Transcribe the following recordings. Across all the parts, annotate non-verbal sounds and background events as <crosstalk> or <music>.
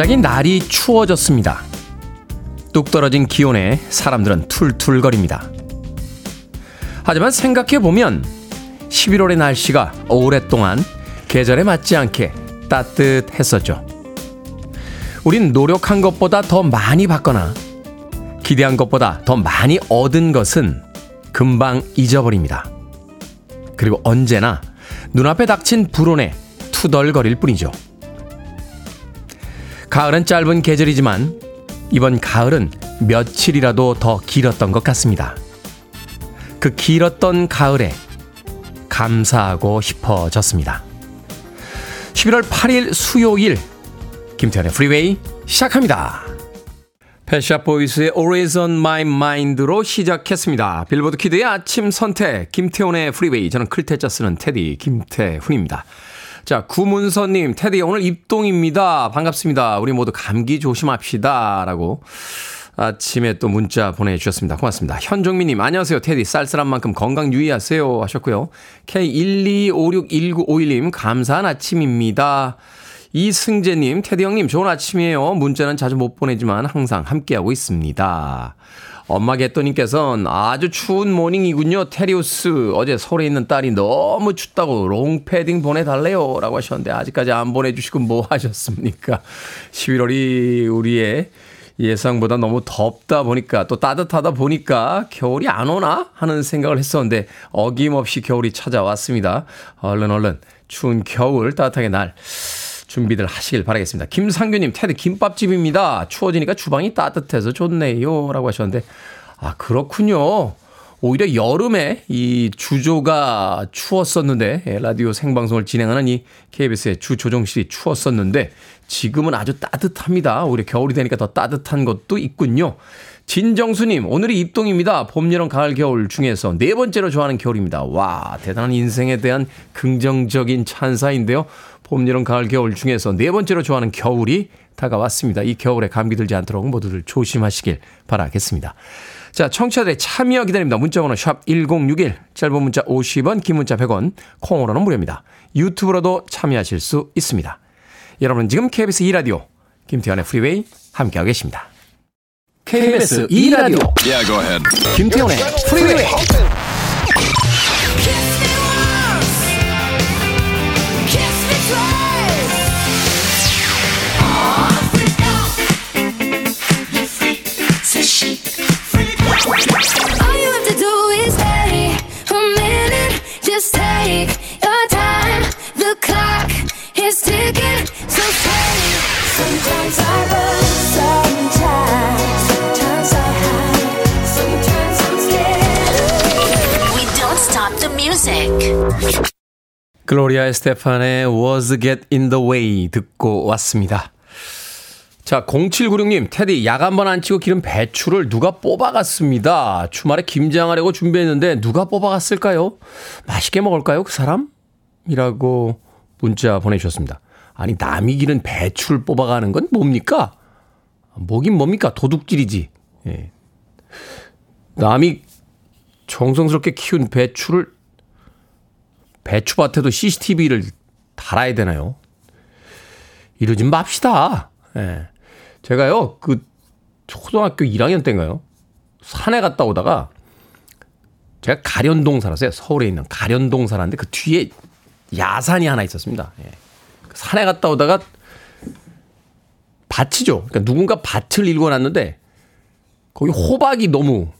갑자기 날이 추워졌습니다. 뚝 떨어진 기온에 사람들은 툴툴거립니다. 하지만 생각해보면 11월의 날씨가 오랫동안 계절에 맞지 않게 따뜻했었죠. 우린 노력한 것보다 더 많이 받거나 기대한 것보다 더 많이 얻은 것은 금방 잊어버립니다. 그리고 언제나 눈앞에 닥친 불운에 투덜거릴 뿐이죠. 가을은 짧은 계절이지만 이번 가을은 며칠이라도 더 길었던 것 같습니다. 그 길었던 가을에 감사하고 싶어졌습니다. 11월 8일 수요일 김태훈의 프리웨이 시작합니다. 펫 샵 보이즈의 Always on My Mind로 시작했습니다. 빌보드 키드의 아침 선택 김태훈의 프리웨이 저는 클 태자 쓰는 태디 김태훈입니다. 자, 구문서님, 테디, 오늘 입동입니다. 반갑습니다. 우리 모두 감기 조심합시다. 라고 아침에 또 문자 보내주셨습니다. 고맙습니다. 현종민님, 안녕하세요. 테디, 쌀쌀한 만큼 건강 유의하세요. 하셨고요. K1256191님, 감사한 아침입니다. 이승재님, 테디 형님, 좋은 아침이에요. 문자는 자주 못 보내지만 항상 함께하고 있습니다. 엄마 개또님께서는 아주 추운 모닝이군요. 테리우스. 어제 서울에 있는 딸이 너무 춥다고 롱패딩 보내달래요. 라고 하셨는데 아직까지 안 보내주시고 뭐 하셨습니까? 11월이 우리의 예상보다 너무 덥다 보니까 또 따뜻하다 보니까 겨울이 안 오나 하는 생각을 했었는데 어김없이 겨울이 찾아왔습니다. 얼른 얼른 추운 겨울 따뜻하게 날 준비들 하시길 바라겠습니다. 김상규님, 테드 김밥집입니다. 추워지니까 주방이 따뜻해서 좋네요. 라고 하셨는데, 아, 그렇군요. 오히려 여름에 이 주조가 추웠었는데, 예, 라디오 생방송을 진행하는 이 KBS의 주 조정실이 추웠었는데, 지금은 아주 따뜻합니다. 오히려 겨울이 되니까 더 따뜻한 것도 있군요. 진정수님, 오늘이 입동입니다. 봄, 여름, 가을, 겨울 중에서 네 번째로 좋아하는 겨울입니다. 와, 대단한 인생에 대한 긍정적인 찬사인데요. 봄, 여름, 가을, 겨울 중에서 네 번째로 좋아하는 겨울이 다가왔습니다. 이 겨울에 감기 들지 않도록 모두들 조심하시길 바라겠습니다. 자, 청취자들의 참여 기다립니다. 문자번호 샵 1061, 짧은 문자 50원, 긴 문자 100원, 콩으로는 무료입니다. 유튜브로도 참여하실 수 있습니다. 여러분 지금 KBS 2라디오 김태훈의 프리웨이 함께하고 계십니다. KBS 2 라디오. Yeah, 김태훈의 프리웨이 글로리아 에스테판의 Was Get in the Way 듣고 왔습니다. 자, 0796님, 테디, 약 한 번 안 치고 기름 배추를 누가 뽑아갔습니다. 주말에 김장하려고 준비했는데 누가 뽑아갔을까요? 맛있게 먹을까요, 그 사람? 이라고 문자 보내주셨습니다. 아니, 남이 기른 배추를 뽑아가는 건 뭡니까? 뭐긴 뭡니까? 도둑질이지. 예. 남이 정성스럽게 키운 배추를 배추밭에도 CCTV를 달아야 되나요? 이러지 맙시다. 예. 제가요, 그, 초등학교 1학년 때인가요? 산에 갔다 오다가, 제가 가련동 살았어요. 서울에 있는 가련동 살았는데 그 뒤에 야산이 하나 있었습니다. 예. 그 산에 갔다 오다가 밭이죠. 그러니까 누군가 밭을 읽어놨는데 거기 호박이 너무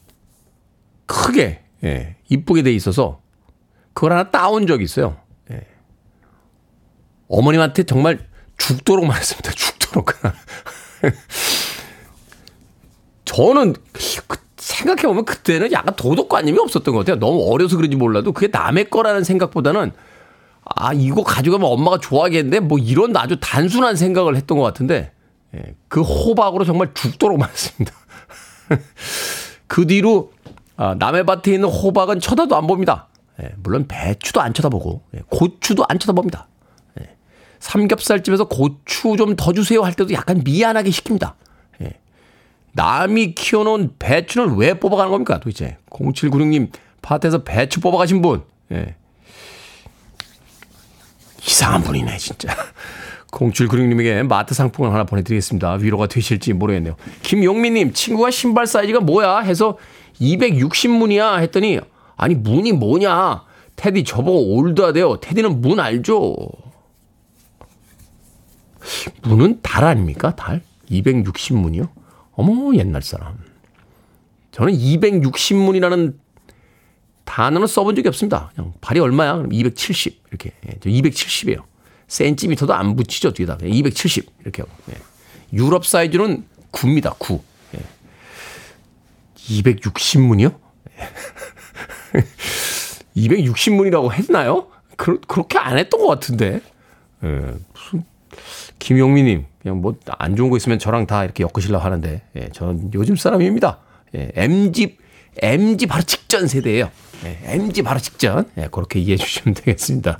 크게 예, 이쁘게 돼 있어서 그걸 하나 따온 적이 있어요. 예. 어머님한테 정말 죽도록 말했습니다. 죽도록. <laughs> 저는 그 생각해보면 그때는 약간 도덕관념이 없었던 것 같아요. 너무 어려서 그런지 몰라도 그게 남의 거라는 생각보다는 아, 이거 가져가면 엄마가 좋아하겠는데 뭐 이런 아주 단순한 생각을 했던 것 같은데 예, 그 호박으로 정말 죽도록 말했습니다. <laughs> 그 뒤로 아, 남의 밭에 있는 호박은 쳐다도 안 봅니다. 예, 물론 배추도 안 쳐다보고 예, 고추도 안 쳐다봅니다. 예, 삼겹살집에서 고추 좀 더 주세요 할 때도 약간 미안하게 시킵니다. 예, 남이 키워놓은 배추를 왜 뽑아가는 겁니까 도대체 0796님 밭에서 배추 뽑아가신 분 예. 이상한 분이네 진짜 <laughs> 0796님에게 마트 상품권 하나 보내드리겠습니다. 위로가 되실지 모르겠네요. 김용민님, 친구가 신발 사이즈가 뭐야? 해서 260문이야 했더니, 아니, 문이 뭐냐? 테디 저보고 올드하대요. 테디는 문 알죠? 문은 달 아닙니까? 달? 260문이요? 어머, 옛날 사람. 저는 260문이라는 단어는 써본 적이 없습니다. 그냥 발이 얼마야? 그럼 270. 이렇게. 예, 저 270이에요. 센티미터도 안 붙이죠, 뒤에다. 270. 이렇게 하고. 예. 유럽 사이즈는 9입니다, 9. 예. 260문이요? <laughs> 260문이라고 했나요? 그, 그렇게 안 했던 것 같은데. 예. 무슨, 김용민님, 그냥 뭐 안 좋은 거 있으면 저랑 다 이렇게 엮으시려고 하는데, 예. 저는 요즘 사람입니다. 예. MG, MG 바로 직전 세대예요. 예, MG 바로 직전. 예, 그렇게 이해해 주시면 <laughs> 되겠습니다.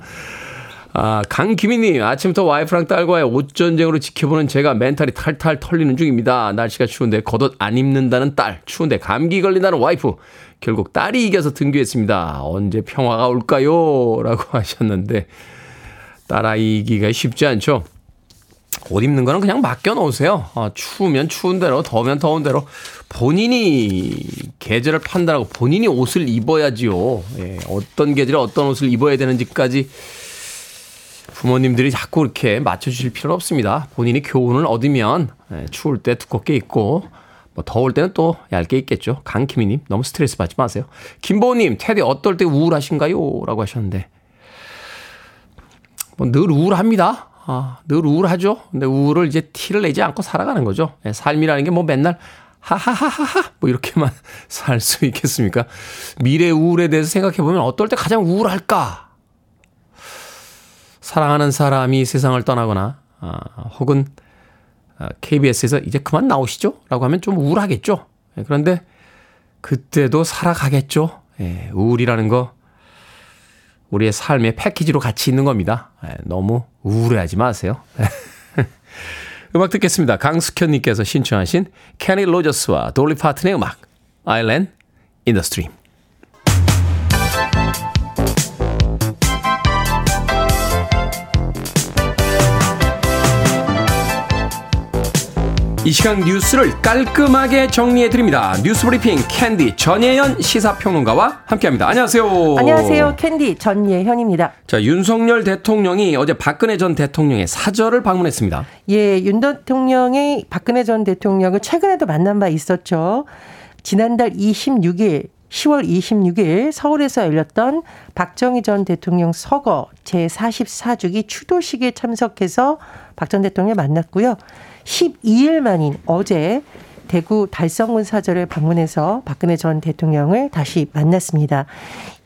아, 강기민님, 아침부터 와이프랑 딸과의 옷전쟁으로 지켜보는 제가 멘탈이 탈탈 털리는 중입니다. 날씨가 추운데 겉옷 안 입는다는 딸, 추운데 감기 걸린다는 와이프. 결국 딸이 이겨서 등교했습니다. 언제 평화가 올까요? 라고 <laughs> 하셨는데, 딸아이기가 쉽지 않죠. 옷 입는 거는 그냥 맡겨 놓으세요. 아, 추우면 추운 대로, 더우면 더운 대로 본인이 계절을 판단하고 본인이 옷을 입어야지요. 예, 어떤 계절에 어떤 옷을 입어야 되는지까지 부모님들이 자꾸 이렇게 맞춰주실 필요는 없습니다. 본인이 교훈을 얻으면 예, 추울 때 두껍게 입고 뭐 더울 때는 또 얇게 입겠죠. 강키미님 너무 스트레스 받지 마세요. 김보님 테디 어떨 때 우울하신가요? 라고 하셨는데 뭐 늘 우울합니다. 아, 늘 우울하죠. 근데 우울을 이제 티를 내지 않고 살아가는 거죠. 예, 삶이라는 게 뭐 맨날 하하하하하 뭐 이렇게만 <laughs> 살 수 있겠습니까? 미래 우울에 대해서 생각해 보면 어떨 때 가장 우울할까? 사랑하는 사람이 세상을 떠나거나 아, 혹은 KBS에서 이제 그만 나오시죠? 라고 하면 좀 우울하겠죠? 예, 그런데 그때도 살아가겠죠? 예, 우울이라는 거 우리의 삶의 패키지로 같이 있는 겁니다. 예, 너무 우울해하지 마세요. <laughs> 음악 듣겠습니다. 강숙현님께서 신청하신 케니 로저스와 돌리 파튼의 음악 the Stream 이 시간 뉴스를 깔끔하게 정리해 드립니다. 뉴스 브리핑 캔디 전예현 시사평론가와 함께합니다. 안녕하세요. 안녕하세요. 캔디 전예현입니다. 자, 윤석열 대통령이 어제 박근혜 전 대통령의 사저를 방문했습니다. 예, 윤 대통령이 박근혜 전 대통령을 최근에도 만난 바 있었죠. 지난달 26일 10월 26일 서울에서 열렸던 박정희 전 대통령 서거 제44주기 추도식에 참석해서 박 전 대통령을 만났고요. 12일 만인 어제 대구 달성군 사절을 방문해서 박근혜 전 대통령을 다시 만났습니다.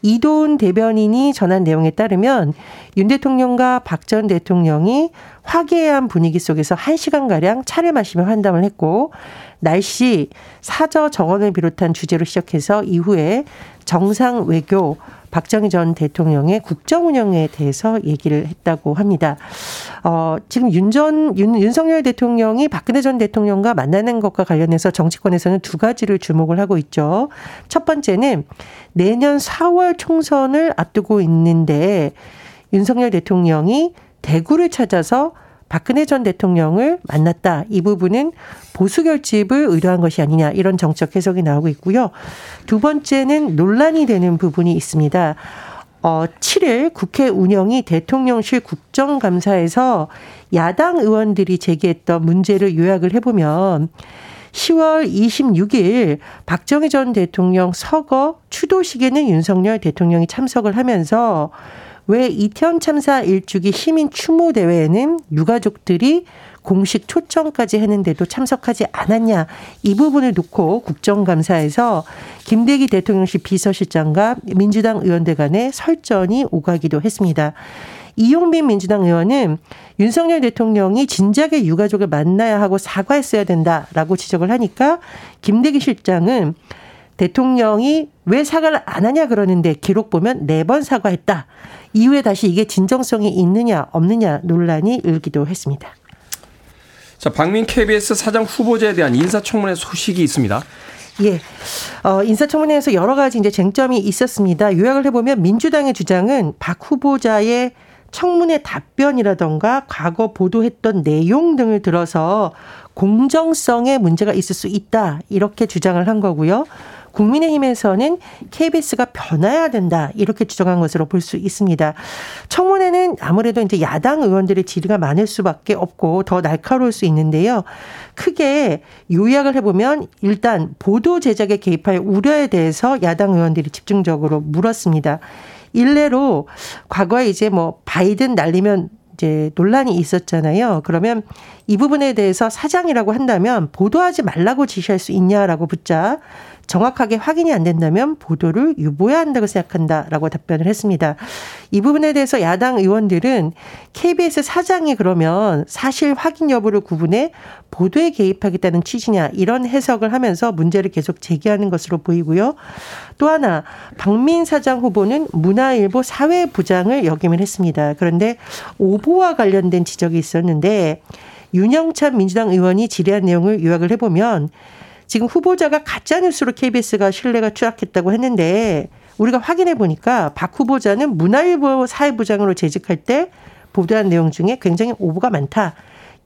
이돈 대변인이 전한 내용에 따르면 윤 대통령과 박 전 대통령이 화기애애한 분위기 속에서 1시간가량 차를 마시며 환담을 했고 날씨, 사저 정원을 비롯한 주제로 시작해서 이후에 정상 외교, 박정희 전 대통령의 국정 운영에 대해서 얘기를 했다고 합니다. 어, 지금 윤 전, 윤, 윤석열 대통령이 박근혜 전 대통령과 만나는 것과 관련해서 정치권에서는 두 가지를 주목을 하고 있죠. 첫 번째는 내년 4월 총선을 앞두고 있는데 윤석열 대통령이 대구를 찾아서 박근혜 전 대통령을 만났다. 이 부분은 보수 결집을 의도한 것이 아니냐 이런 정책 해석이 나오고 있고요. 두 번째는 논란이 되는 부분이 있습니다. 어, 7일 국회 운영이 대통령실 국정감사에서 야당 의원들이 제기했던 문제를 요약을 해보면 10월 26일 박정희 전 대통령 서거 추도식에는 윤석열 대통령이 참석을 하면서 왜 이태원 참사 일주기 시민 추모 대회에는 유가족들이 공식 초청까지 했는데도 참석하지 않았냐 이 부분을 놓고 국정감사에서 김대기 대통령실 비서실장과 민주당 의원들 간에 설전이 오가기도 했습니다. 이용빈 민주당 의원은 윤석열 대통령이 진작에 유가족을 만나야 하고 사과했어야 된다라고 지적을 하니까 김대기 실장은 대통령이 왜 사과를 안 하냐 그러는데 기록 보면 네 번 사과했다. 이후에 다시 이게 진정성이 있느냐 없느냐 논란이 일기도 했습니다. 자, 박민 KBS 사장 후보자에 대한 인사청문회 소식이 있습니다. 예. 어, 인사청문회에서 여러 가지 이제 쟁점이 있었습니다. 요약을 해보면 민주당의 주장은 박 후보자의 청문회 답변이라던가 과거 보도했던 내용 등을 들어서 공정성에 문제가 있을 수 있다. 이렇게 주장을 한 거고요. 국민의힘에서는 KBS가 변화해야 된다 이렇게 주장한 것으로 볼 수 있습니다. 청문회는 아무래도 이제 야당 의원들의 질의가 많을 수밖에 없고 더 날카로울 수 있는데요. 크게 요약을 해보면 일단 보도 제작에 개입할 우려에 대해서 야당 의원들이 집중적으로 물었습니다. 일례로 과거에 이제 뭐 바이든 날리면 이제 논란이 있었잖아요. 그러면 이 부분에 대해서 사장이라고 한다면 보도하지 말라고 지시할 수 있냐라고 붙자 정확하게 확인이 안 된다면 보도를 유보해야 한다고 생각한다라고 답변을 했습니다. 이 부분에 대해서 야당 의원들은 KBS 사장이 그러면 사실 확인 여부를 구분해 보도에 개입하겠다는 취지냐 이런 해석을 하면서 문제를 계속 제기하는 것으로 보이고요. 또 하나 박민 사장 후보는 문화일보 사회부장을 역임을 했습니다. 그런데 오보와 관련된 지적이 있었는데 윤영찬 민주당 의원이 질의한 내용을 요약을 해보면 지금 후보자가 가짜 뉴스로 KBS가 신뢰가 추락했다고 했는데 우리가 확인해 보니까 박 후보자는 문화일보 사회부장으로 재직할 때 보도한 내용 중에 굉장히 오보가 많다.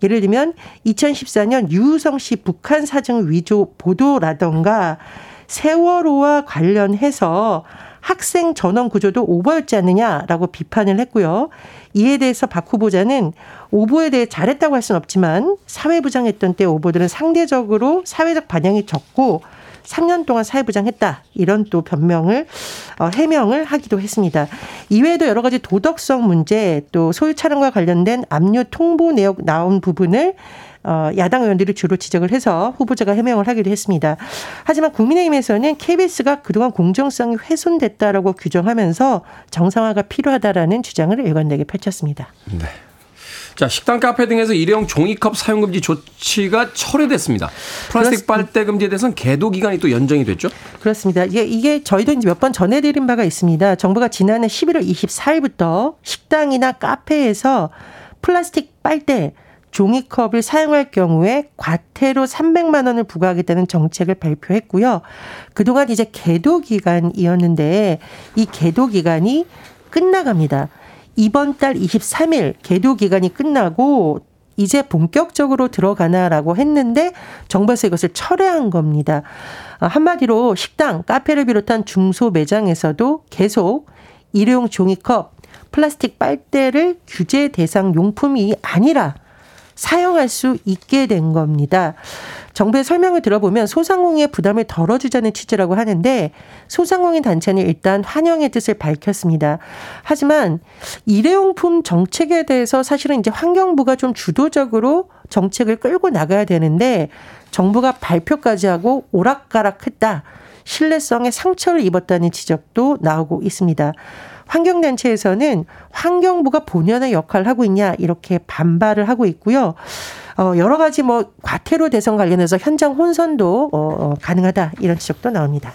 예를 들면 2014년 유우성 씨 북한 사정 위조 보도라던가 세월호와 관련해서 학생 전원 구조도 오버였지 않느냐라고 비판을 했고요. 이에 대해서 박 후보자는 오보에 대해 잘했다고 할 수는 없지만 사회부장했던 때 오보들은 상대적으로 사회적 반영이 적고 3년 동안 사회부장 했다. 이런 또 변명을, 어, 해명을 하기도 했습니다. 이외에도 여러 가지 도덕성 문제 또 소유 차량과 관련된 압류 통보 내역 나온 부분을 어, 야당 의원들이 주로 지적을 해서 후보자가 해명을 하기도 했습니다. 하지만 국민의힘에서는 KBS가 그동안 공정성이 훼손됐다라고 규정하면서 정상화가 필요하다라는 주장을 일관되게 펼쳤습니다. 네. 자, 식당, 카페 등에서 일회용 종이컵 사용 금지 조치가 철회됐습니다. 플라스틱 빨대 금지에 대해서는 계도 기간이 또 연장이 됐죠? 그렇습니다. 이게, 이게 저희도 이제 몇 번 전해드린 바가 있습니다. 정부가 지난해 11월 24일부터 식당이나 카페에서 플라스틱 빨대 종이컵을 사용할 경우에 과태료 300만 원을 부과하겠다는 정책을 발표했고요. 그동안 이제 계도 기간이었는데 이 계도 기간이 끝나갑니다. 이번 달 23일 계도 기간이 끝나고 이제 본격적으로 들어가나라고 했는데 정부에서 이것을 철회한 겁니다. 한마디로 식당, 카페를 비롯한 중소 매장에서도 계속 일회용 종이컵, 플라스틱 빨대를 규제 대상 용품이 아니라 사용할 수 있게 된 겁니다. 정부의 설명을 들어보면 소상공인의 부담을 덜어주자는 취지라고 하는데 소상공인 단체는 일단 환영의 뜻을 밝혔습니다. 하지만 일회용품 정책에 대해서 사실은 이제 환경부가 좀 주도적으로 정책을 끌고 나가야 되는데 정부가 발표까지 하고 오락가락했다. 신뢰성에 상처를 입었다는 지적도 나오고 있습니다. 환경단체에서는 환경부가 본연의 역할을 하고 있냐 이렇게 반발을 하고 있고요. 어, 여러 가지 뭐 과태료 대선 관련해서 현장 혼선도 어, 어, 가능하다 이런 지적도 나옵니다.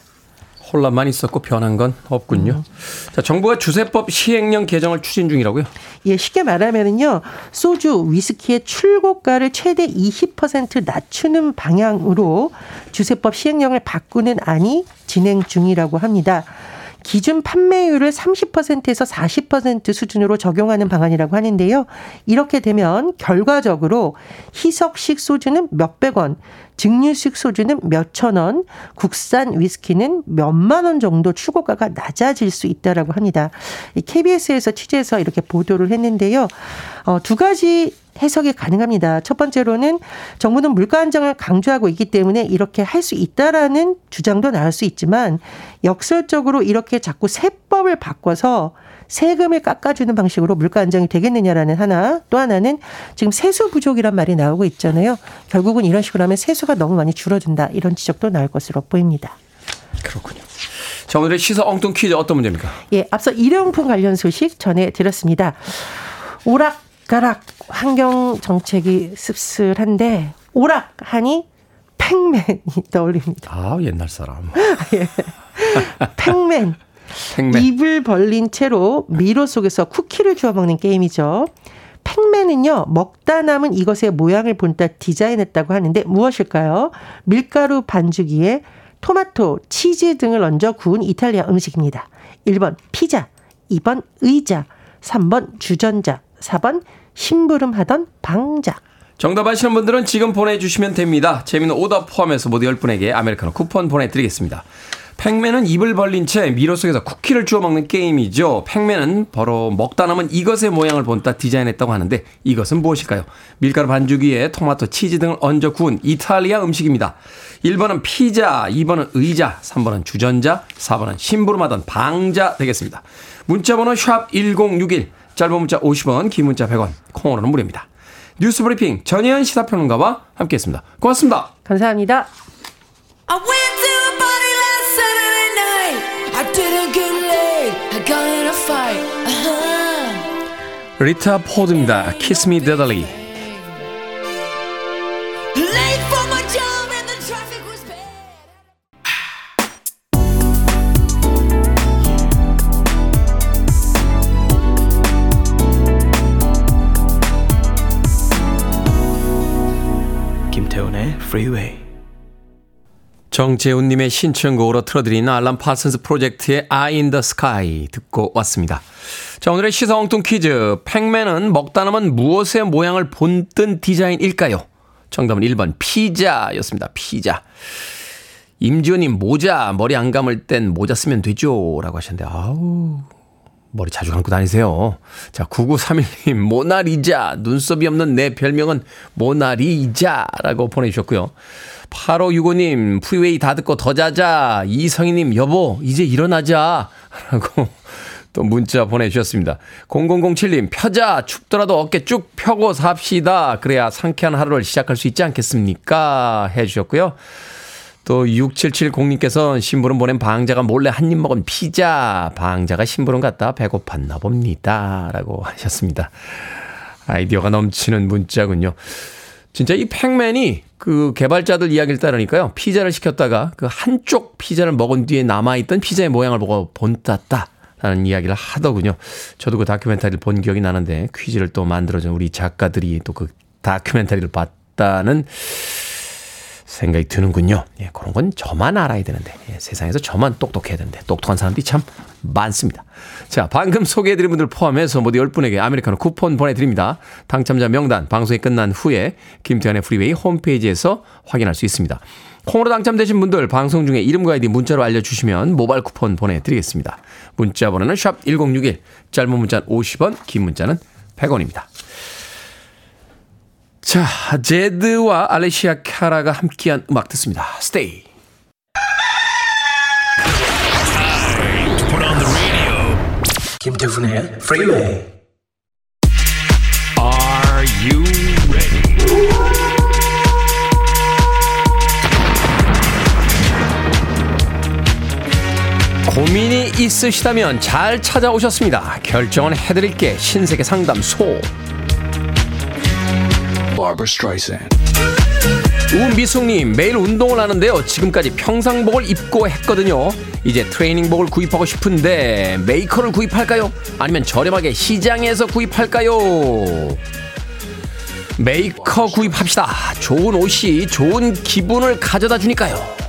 혼란만 있었고 변한 건 없군요. 음. 자, 정부가 주세법 시행령 개정을 추진 중이라고요? 예, 쉽게 말하면은요. 소주, 위스키의 출고가를 최대 20% 낮추는 방향으로 주세법 시행령을 바꾸는 안이 진행 중이라고 합니다. 기준 판매율을 30%에서 40% 수준으로 적용하는 방안이라고 하는데요. 이렇게 되면 결과적으로 희석식 소주는 몇백 원, 증류식 소주는 몇천 원, 국산 위스키는 몇만 원 정도 출고가가 낮아질 수 있다라고 합니다. KBS에서 취재해서 이렇게 보도를 했는데요. 어, 두 가지 해석이 가능합니다. 첫 번째로는 정부는 물가 안정을 강조하고 있기 때문에 이렇게 할 수 있다라는 주장도 나올 수 있지만 역설적으로 이렇게 자꾸 세법을 바꿔서 세금을 깎아주는 방식으로 물가 안정이 되겠느냐라는 하나 또 하나는 지금 세수 부족이란 말이 나오고 있잖아요. 결국은 이런 식으로 하면 세수가 너무 많이 줄어든다 이런 지적도 나올 것으로 보입니다. 그렇군요. 자 오늘의 시사 엉뚱 퀴즈 어떤 문제입니까? 예, 앞서 일회용품 관련 소식 전해드렸습니다. 오락 가락 환경 정책이 씁쓸한데 오락하니 팩맨이 떠올립니다. 아 옛날 사람. <laughs> 예. 팩맨. 팩맨. 입을 벌린 채로 미로 속에서 쿠키를 주워 먹는 게임이죠. 팩맨은요, 먹다 남은 이것의 모양을 본따 디자인했다고 하는데 무엇일까요? 밀가루 반죽 위에 토마토, 치즈 등을 얹어 구운 이탈리아 음식입니다. 1번 피자, 2번 의자, 3번 주전자, 4번 심부름하던 방자. 정답 아시는 분들은 지금 보내주시면 됩니다. 재미는 오답 포함해서 모두 10분에게 아메리카노 쿠폰 보내드리겠습니다. 팩맨은 입을 벌린 채 미로 속에서 쿠키를 주워 먹는 게임이죠. 팩맨은 바로 먹다 남은 이것의 모양을 본따 디자인했다고 하는데 이것은 무엇일까요? 밀가루 반죽 위에 토마토, 치즈 등을 얹어 구운 이탈리아 음식입니다. 1번은 피자, 2번은 의자, 3번은 주전자, 4번은 심부름하던 방자 되겠습니다. 문자번호 샵 1061, 짧은 문자 50원, 긴 문자 100원, 콩으로는 무료입니다. 뉴스 브리핑 전혜연 시사평론가와 함께했습니다. 고맙습니다. 감사합니다. Uh-huh. 리타 포드입니다. Kiss Me Deadly. Freeway. 정재훈님의 신청곡으로 틀어드린 알람 파슨스 프로젝트의 Eye in the Sky 듣고 왔습니다. 자, 오늘의 시사 엉뚱 퀴즈. 팩맨은 먹다 남은 무엇의 모양을 본뜬 디자인일까요? 정답은 1번 피자였습니다. 피자. 임지호님 모자 머리 안 감을 땐 모자 쓰면 되죠 라고 하셨는데 아우 머리 자주 감고 다니세요. 자, 9931님, 모나리자. 눈썹이 없는 내 별명은 모나리자라고 보내주셨고요. 8565님, 프리웨이 다 듣고 더 자자. 이성희님, 여보, 이제 일어나자. 라고 또 문자 보내주셨습니다. 0007님, 펴자. 춥더라도 어깨 쭉 펴고 삽시다. 그래야 상쾌한 하루를 시작할 수 있지 않겠습니까? 해주셨고요. 또 6770님께서 심부름 보낸 방자가 몰래 한 입 먹은 피자. 방자가 심부름 갔다 배고팠나 봅니다. 라고 하셨습니다. 아이디어가 넘치는 문자군요. 진짜 이 팩맨이 그 개발자들 이야기를 따르니까요. 피자를 시켰다가 그 한쪽 피자를 먹은 뒤에 남아있던 피자의 모양을 보고 본땄다. 라는 이야기를 하더군요. 저도 그 다큐멘터리를 본 기억이 나는데 퀴즈를 또 만들어준 우리 작가들이 또 그 다큐멘터리를 봤다는 생각이 드는군요. 예, 그런 건 저만 알아야 되는데 예, 세상에서 저만 똑똑해야 되는데 똑똑한 사람들이 참 많습니다. 자, 방금 소개해드린 분들 포함해서 모두 10분에게 아메리카노 쿠폰 보내드립니다. 당첨자 명단 방송이 끝난 후에 김태훈의 프리웨이 홈페이지에서 확인할 수 있습니다. 콩으로 당첨되신 분들 방송 중에 이름과 아이디 문자로 알려주시면 모바일 쿠폰 보내드리겠습니다. 문자 번호는 샵 1061, 짧은 문자는 50원, 긴 문자는 100원입니다. 자, 제드와 알레시아 카라가 함께한 음악 듣습니다. Stay. 김태훈의 Freeway. Are you ready? 고민이 있으시다면 잘 찾아오셨습니다. 결정은 해드릴게 신세계 상담소. Barbara Streisand. 우미숙님 매일 운동을 하는데요. 지금까지 평상복을 입고 했거든요. 이제 트레이닝복을 구입하고 싶은데 메이커를 구입할까요? 아니면 저렴하게 시장에서 구입할까요? 메이커 구입합시다. 좋은 옷이 좋은 기분을 가져다 주니까요.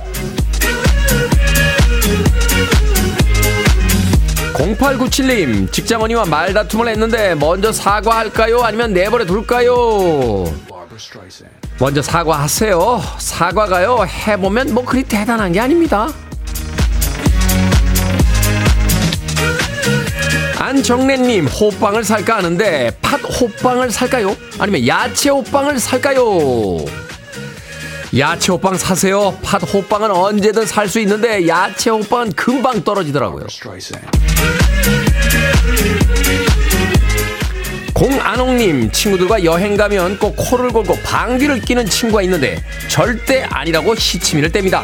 0897님, 직장언니와 말다툼을 했는데 먼저 사과할까요? 아니면 내버려 둘까요? 먼저 사과하세요. 사과가요, 해보면 뭐 그리 대단한 게 아닙니다. 안정래님, 호빵을 살까 하는데, 팥 호빵을 살까요? 아니면 야채 호빵을 살까요? 야채 호빵 사세요. 팥 호빵은 언제든 살 수 있는데, 야채 호빵은 금방 떨어지더라고요. 공안홍님 친구들과 여행 가면 꼭 코를 골고 방귀를 끼는 친구가 있는데 절대 아니라고 시치미를 뗍니다.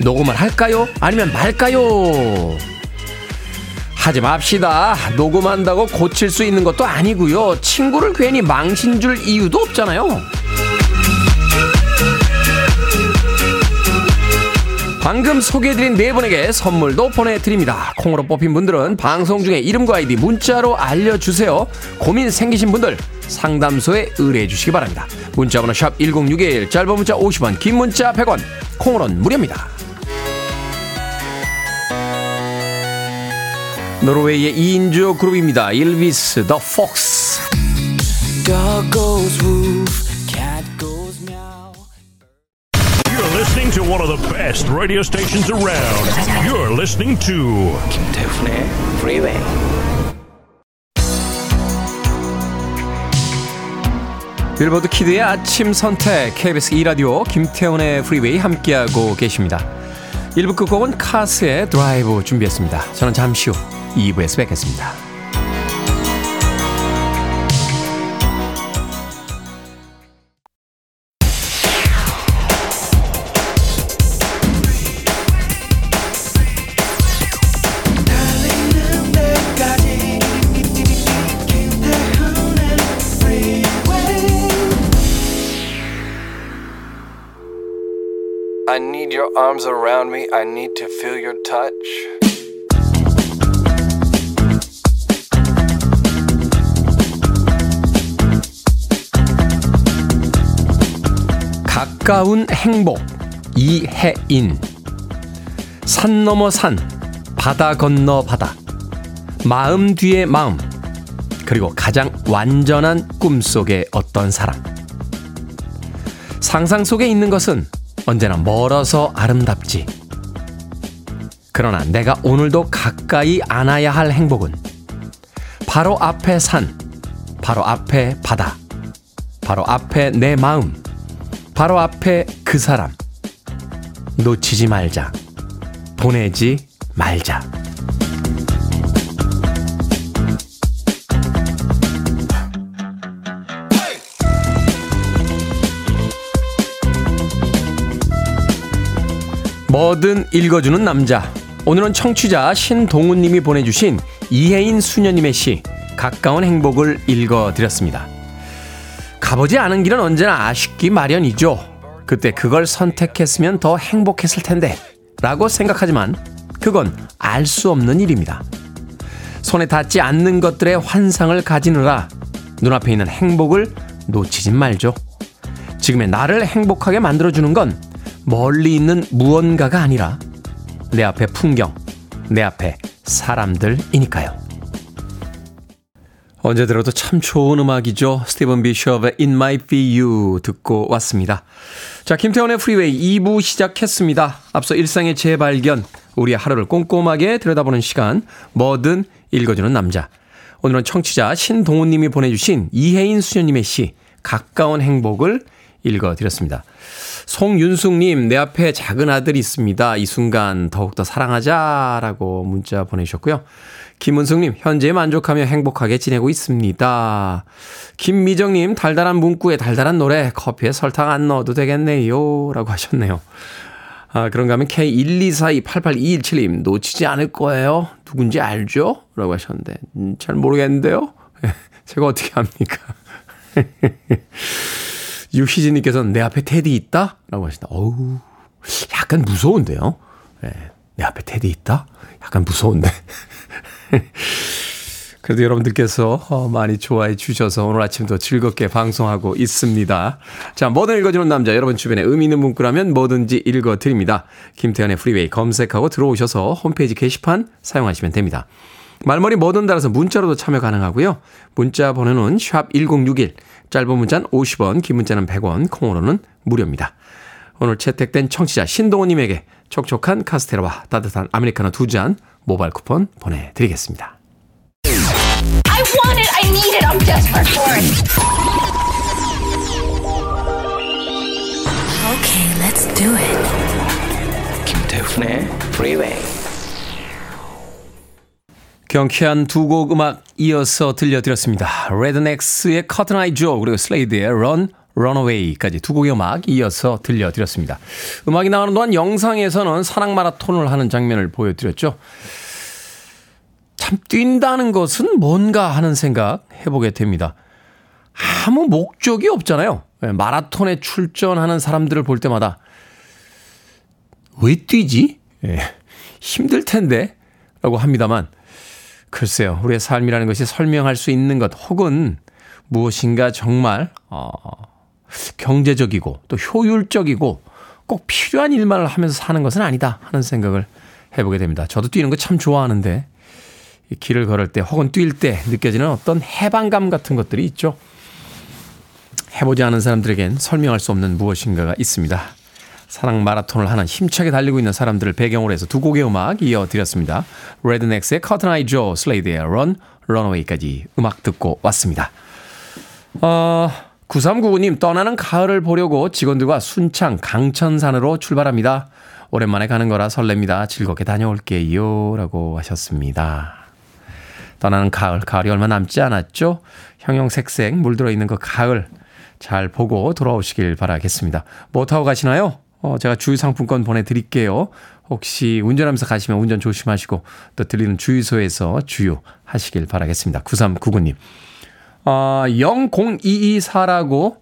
녹음을 할까요? 아니면 말까요? 하지 맙시다. 녹음한다고 고칠 수 있는 것도 아니고요. 친구를 괜히 망신 줄 이유도 없잖아요. 방금 소개해드린 네 분에게 선물도 보내드립니다. 콩으로 뽑힌 분들은 방송 중에 이름과 아이디 문자로 알려주세요. 고민 생기신 분들 상담소에 의뢰해 주시기 바랍니다. 문자번호 샵 1061, 짧은 문자 50원, 긴 문자 100원, 콩으로는 무료입니다. 노르웨이의 2인조 그룹입니다. 일비스 The Fox. Listening to one of the best radio stations around. You're listening to 김태훈의 Freeway. 빌보드 키드의 아침 선택 KBS 2 라디오 김태훈의 프리웨이 함께하고 계십니다. 1부 끝곡은 카스의 드라이브 준비했습니다. 저는 잠시 후 2부에서 뵙겠습니다. Arms around me. I need to feel your touch. 가까운 행복 이해인 산 넘어 산 바다 건너 바다 마음 뒤에 마음 그리고 가장 완전한 꿈 속의 어떤 사람 상상 속에 있는 것은 언제나 멀어서 아름답지 그러나 내가 오늘도 가까이 안아야 할 행복은 바로 앞에 산 바로 앞에 바다 바로 앞에 내 마음 바로 앞에 그 사람. 놓치지 말자. 보내지 말자. 뭐든 읽어주는 남자. 오늘은 청취자 신동훈님이 보내주신 이혜인 수녀님의 시 가까운 행복을 읽어드렸습니다. 가보지 않은 길은 언제나 아쉽기 마련이죠. 그때 그걸 선택했으면 더 행복했을 텐데. 라고 생각하지만 그건 알 수 없는 일입니다. 손에 닿지 않는 것들의 환상을 가지느라 눈앞에 있는 행복을 놓치진 말죠. 지금의 나를 행복하게 만들어주는 건 멀리 있는 무언가가 아니라 내 앞에 풍경, 내 앞에 사람들이니까요. 언제 들어도 참 좋은 음악이죠. 스티븐 비숍의 It Might Be You 듣고 왔습니다. 자, 김태훈의 프리웨이 2부 시작했습니다. 앞서 일상의 재발견, 우리의 하루를 꼼꼼하게 들여다보는 시간, 뭐든 읽어주는 남자. 오늘은 청취자 신동훈님이 보내주신 이해인 수녀님의 시, 가까운 행복을 읽어드렸습니다. 송윤숙님, 내 앞에 작은 아들이 있습니다. 이 순간 더욱더 사랑하자라고 문자 보내주셨고요. 김은숙님, 현재 만족하며 행복하게 지내고 있습니다. 김미정님, 달달한 문구에 달달한 노래, 커피에 설탕 안 넣어도 되겠네요. 라고 하셨네요. 아, 그런가 하면 K124288217님, 놓치지 않을 거예요. 누군지 알죠? 라고 하셨는데, 음, 잘 모르겠는데요? <laughs> 제가 어떻게 합니까? <laughs> 유희진님께서는 내 앞에 테디 있다? 라고 하신다. 어우, 약간 무서운데요? 네, 내 앞에 테디 있다? 약간 무서운데. <laughs> 그래도 여러분들께서 어, 많이 좋아해 주셔서 오늘 아침도 즐겁게 방송하고 있습니다. 자, 뭐든 읽어주는 남자, 여러분 주변에 의미 있는 문구라면 뭐든지 읽어드립니다. 김태현의 프리웨이 검색하고 들어오셔서 홈페이지 게시판 사용하시면 됩니다. 말머리 뭐든 달아서 문자로도 참여 가능하고요. 문자 번호는 샵 1061, 짧은 문자는 50원, 긴 문자는 100원, 콩으로는 무료입니다. 오늘 채택된 청취자 신동호님에게 촉촉한 카스테라와 따뜻한 아메리카노 두 잔 모바일 쿠폰 보내드리겠습니다. I want it. I need it. I'm desperate for it. Okay, let's do it. 김태훈의 Freeway. 경쾌한 두 곡 음악 이어서 들려드렸습니다. 레드넥스의 커튼 아이 조 그리고 슬레이드의 Run Runaway까지 두 곡의 음악 이어서 들려드렸습니다. 음악이 나오는 동안 영상에서는 사랑 마라톤을 하는 장면을 보여드렸죠. 참 뛴다는 것은 뭔가 하는 생각 해보게 됩니다. 아무 목적이 없잖아요. 예, 마라톤에 출전하는 사람들을 볼 때마다 왜 뛰지? 예, 힘들 텐데 라고 합니다만 글쎄요. 우리의 삶이라는 것이 설명할 수 있는 것 혹은 무엇인가 정말 어, 경제적이고 또 효율적이고 꼭 필요한 일만을 하면서 사는 것은 아니다 하는 생각을 해보게 됩니다. 저도 뛰는 거 참 좋아하는데 이 길을 걸을 때 혹은 뛸 때 느껴지는 어떤 해방감 같은 것들이 있죠. 해보지 않은 사람들에겐 설명할 수 없는 무엇인가가 있습니다. 사랑 마라톤을 하는 힘차게 달리고 있는 사람들을 배경으로 해서 두 곡의 음악 이어드렸습니다. 레드넥스의 커튼 아이 조, 슬레이드의 런, 런어웨이까지 음악 듣고 왔습니다. 어, 9399님 떠나는 가을을 보려고 직원들과 순창 강천산으로 출발합니다. 오랜만에 가는 거라 설렙니다. 즐겁게 다녀올게요. 라고 하셨습니다. 떠나는 가을, 가을이 얼마 남지 않았죠? 형형색색 물들어 있는 그 가을 잘 보고 돌아오시길 바라겠습니다. 뭐 타고 가시나요? 어, 제가 주유 상품권 보내드릴게요. 혹시 운전하면서 가시면 운전 조심하시고 또 들리는 주유소에서 주유하시길 바라겠습니다. 9399님. 어, 00224라고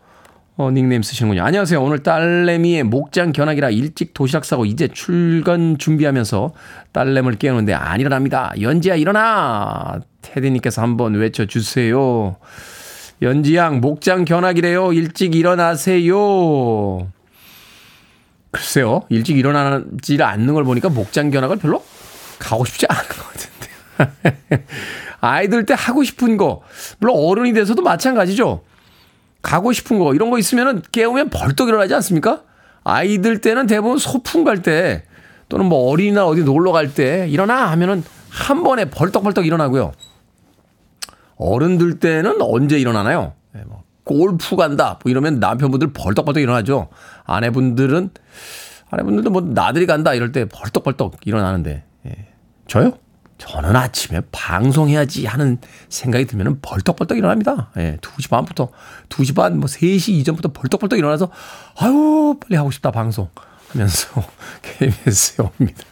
어, 닉네임 쓰시는군요. 안녕하세요. 오늘 딸내미의 목장 견학이라 일찍 도시락 싸고 이제 출근 준비하면서 딸내미를 깨우는데 안 일어납니다. 연지야 일어나! 테디님께서 한번 외쳐주세요. 연지양 목장 견학이래요. 일찍 일어나세요. 글쎄요. 일찍 일어나지 않는 걸 보니까 목장 견학을 별로 가고 싶지 않은 것 같은데. <laughs> 아이들 때 하고 싶은 거, 물론 어른이 돼서도 마찬가지죠. 가고 싶은 거, 이런 거 있으면은 깨우면 벌떡 일어나지 않습니까? 아이들 때는 대부분 소풍 갈 때, 또는 뭐 어린이날 어디 놀러 갈 때, 일어나! 하면은 한 번에 벌떡벌떡 일어나고요. 어른들 때는 언제 일어나나요? 네, 뭐 골프 간다. 뭐 이러면 남편분들 벌떡벌떡 일어나죠. 아내분들은 아내분들도 뭐 나들이 간다 이럴 때 벌떡벌떡 일어나는데 예. 저요? 저는 아침에 방송해야지 하는 생각이 들면 벌떡벌떡 일어납니다. 예, 2시 반부터 2시 반, 뭐 3시 이전부터 벌떡벌떡 일어나서 아유 빨리 하고 싶다 방송 하면서 <laughs> KBS에 옵니다.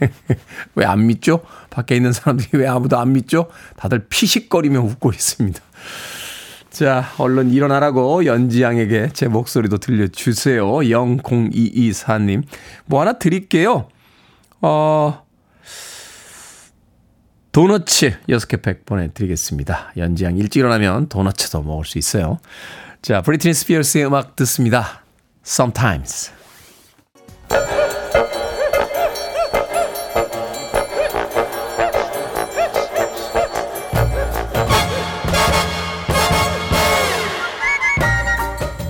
<laughs> 왜 안 믿죠? 밖에 있는 사람들이 왜 아무도 안 믿죠? 다들 피식거리며 웃고 있습니다. 자, 얼른 일어나라고 연지양에게 제 목소리도 들려주세요. 00224님. 뭐 하나 드릴게요. 어, 도너츠 6개 팩 보내드리겠습니다. 연지양 일찍 일어나면 도너츠도 먹을 수 있어요. 자, 브리트니 스피어스의 음악 듣습니다. Sometimes.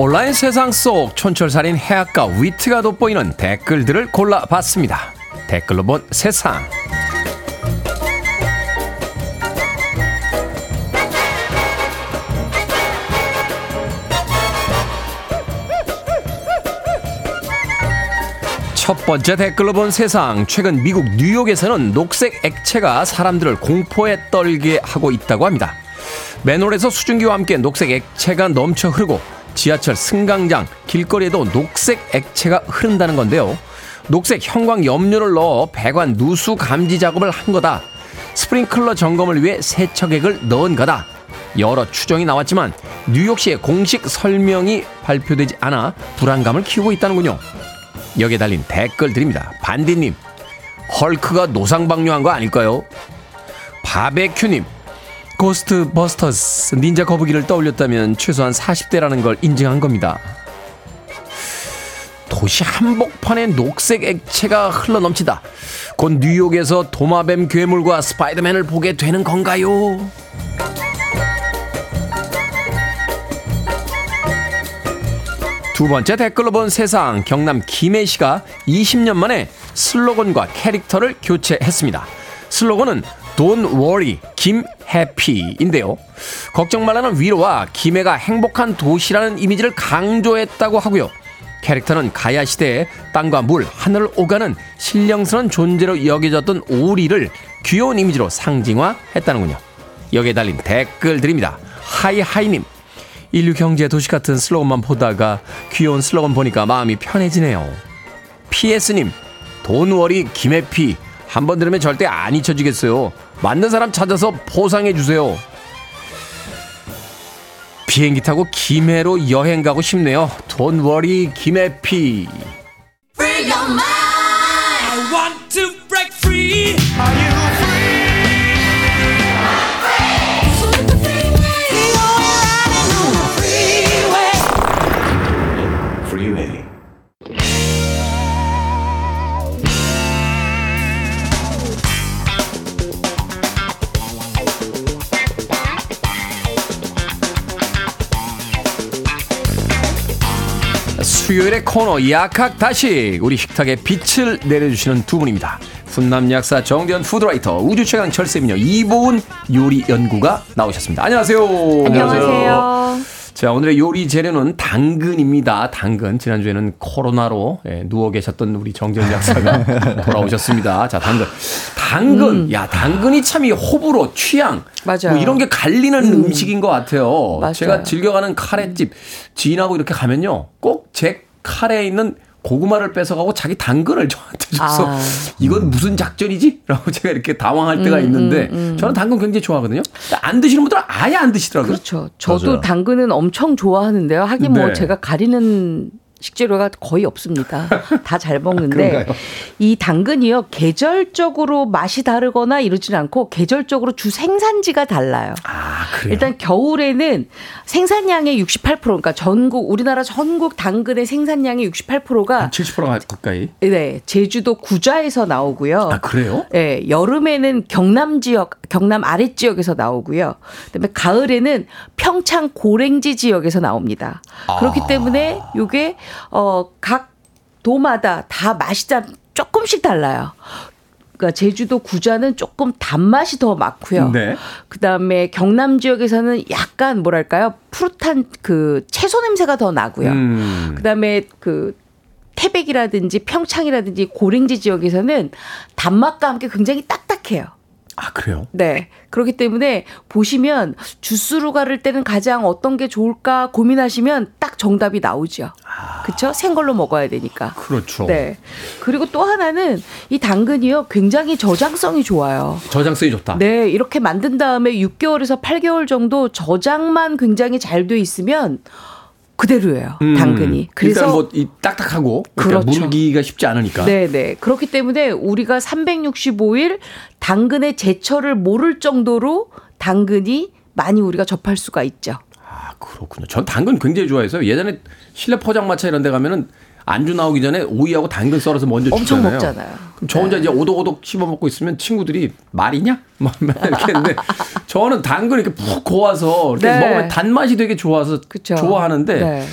온라인 세상 속 촌철살인 해악과 위트가 돋보이는 댓글들을 골라봤습니다. 댓글로 본 세상. 첫 번째 댓글로 본 세상. 최근 미국 뉴욕에서는 녹색 액체가 사람들을 공포에 떨게 하고 있다고 합니다. 맨홀에서 수증기와 함께 녹색 액체가 넘쳐 흐르고 지하철 승강장, 길거리에도 녹색 액체가 흐른다는 건데요. 녹색 형광 염료를 넣어 배관 누수 감지 작업을 한 거다. 스프링클러 점검을 위해 세척액을 넣은 거다. 여러 추정이 나왔지만 뉴욕시의 공식 설명이 발표되지 않아 불안감을 키우고 있다는군요. 여기에 달린 댓글들입니다. 반디님, 헐크가 노상방뇨한 거 아닐까요? 바베큐님, 고스트 버스터스 닌자 거북이를 떠올렸다면 최소한 40대라는 걸 인증한 겁니다. 도시 한복판에 녹색 액체가 흘러 넘치다. 곧 뉴욕에서 도마뱀 괴물과 스파이더맨을 보게 되는 건가요? 두 번째 댓글로 본 세상 경남 김해시가 20년 만에 슬로건과 캐릭터를 교체했습니다. 슬로건은 Don't worry, 김 해피인데요. 걱정 말라는 위로와 김해가 행복한 도시라는 이미지를 강조했다고 하고요. 캐릭터는 가야 시대에 땅과 물, 하늘을 오가는 신령스러운 존재로 여겨졌던 오리를 귀여운 이미지로 상징화했다는군요. 여기에 달린 댓글들입니다. 하이하이님, 인류 경제 도시 같은 슬로건만 보다가 귀여운 슬로건 보니까 마음이 편해지네요. PS님, 돈워리 김해피 한 번 들으면 절대 안 잊혀지겠어요. 맞는 사람 찾아서 포상해 주세요. 비행기 타고 김해로 여행 가고 싶네요. 돈 워리 김해피. 수요일의 코너 약학다식 우리 식탁에 빛을 내려주시는 두 분입니다. 훈남 약사 정대현 푸드라이터 우주 최강 철새미녀 이보은 요리 연구가 나오셨습니다. 안녕하세요. 안녕하세요. 자 오늘의 요리 재료는 당근입니다. 당근 지난주에는 코로나로 예, 누워 계셨던 우리 정재현 약사가 <laughs> 돌아오셨습니다. 자 당근 당근 야 당근이 참 이 호불호 취향 맞아요. 뭐 이런 게 갈리는 음. 식인것 같아요. 맞아요. 제가 즐겨가는 카레집 지인하고 이렇게 가면요 꼭 제 카레에 있는 고구마를 뺏어가고 자기 당근을 저한테 줘서 아. 이건 무슨 작전이지? 라고 <laughs> 제가 이렇게 당황할 때가 있는데 저는 당근 굉장히 좋아하거든요. 안 드시는 분들은 아예 안 드시더라고요. 그렇죠. 저도 맞아요. 당근은 엄청 좋아하는데요. 하긴 뭐 네. 제가 가리는 식재료가 거의 없습니다. 다 잘 먹는데? 이 당근이요 계절적으로 맛이 다르거나 이러진 않고 계절적으로 주 생산지가 달라요. 아, 그래요? 일단 겨울에는 생산량의 68% 그러니까 전국 우리나라 전국 당근의 생산량의 68%가 70%가 가까이. 네 제주도 구좌에서 나오고요. 아, 그래요? 예, 여름에는 경남 지역, 경남 아래 지역에서 나오고요. 그다음에 가을에는 평창 고랭지 지역에서 나옵니다. 그렇기 때문에 요게 어 각 도마다 다 맛이 다 조금씩 달라요. 그러니까 제주도 구좌는 조금 단맛이 더 많고요. 네. 그다음에 경남 지역에서는 약간 뭐랄까요? 푸릇한 그 채소 냄새가 더 나고요. 음. 그다음에 그 태백이라든지 평창이라든지 고랭지 지역에서는 단맛과 함께 굉장히 딱딱해요. 아, 그래요? 네. 그렇기 때문에 보시면 주스로 가를 때는 가장 어떤 게 좋을까 고민하시면 딱 정답이 나오죠. 그렇죠? 생걸로 먹어야 되니까. 그렇죠. 네. 그리고 또 하나는 이 당근이요. 굉장히 저장성이 좋아요. 저장성이 좋다. 네, 이렇게 만든 다음에 6개월에서 8개월 정도 저장만 굉장히 잘 돼 있으면 그대로예요. 음. 당근이. 그래서 일단 뭐이 딱딱하고 그러니까 그렇죠. 물기가 쉽지 않으니까. 네, 네. 그렇기 때문에 우리가 365일 당근의 제철을 모를 정도로 당근이 많이 우리가 접할 수가 있죠. 아, 그렇군요. 전 당근 굉장히 좋아해서 예전에 실내 포장마차 이런 데 가면은 안주 나오기 전에 오이하고 당근 썰어서 먼저 엄청 주잖아요. 먹잖아요. 그럼 저 혼자 이제 오독오독 씹어 먹고 있으면 친구들이 말이냐? <laughs> 막 이렇게 했는데 저는 당근 이렇게 푹 고와서 이렇게 네. 먹으면 단맛이 되게 좋아서 그쵸. 좋아하는데 네.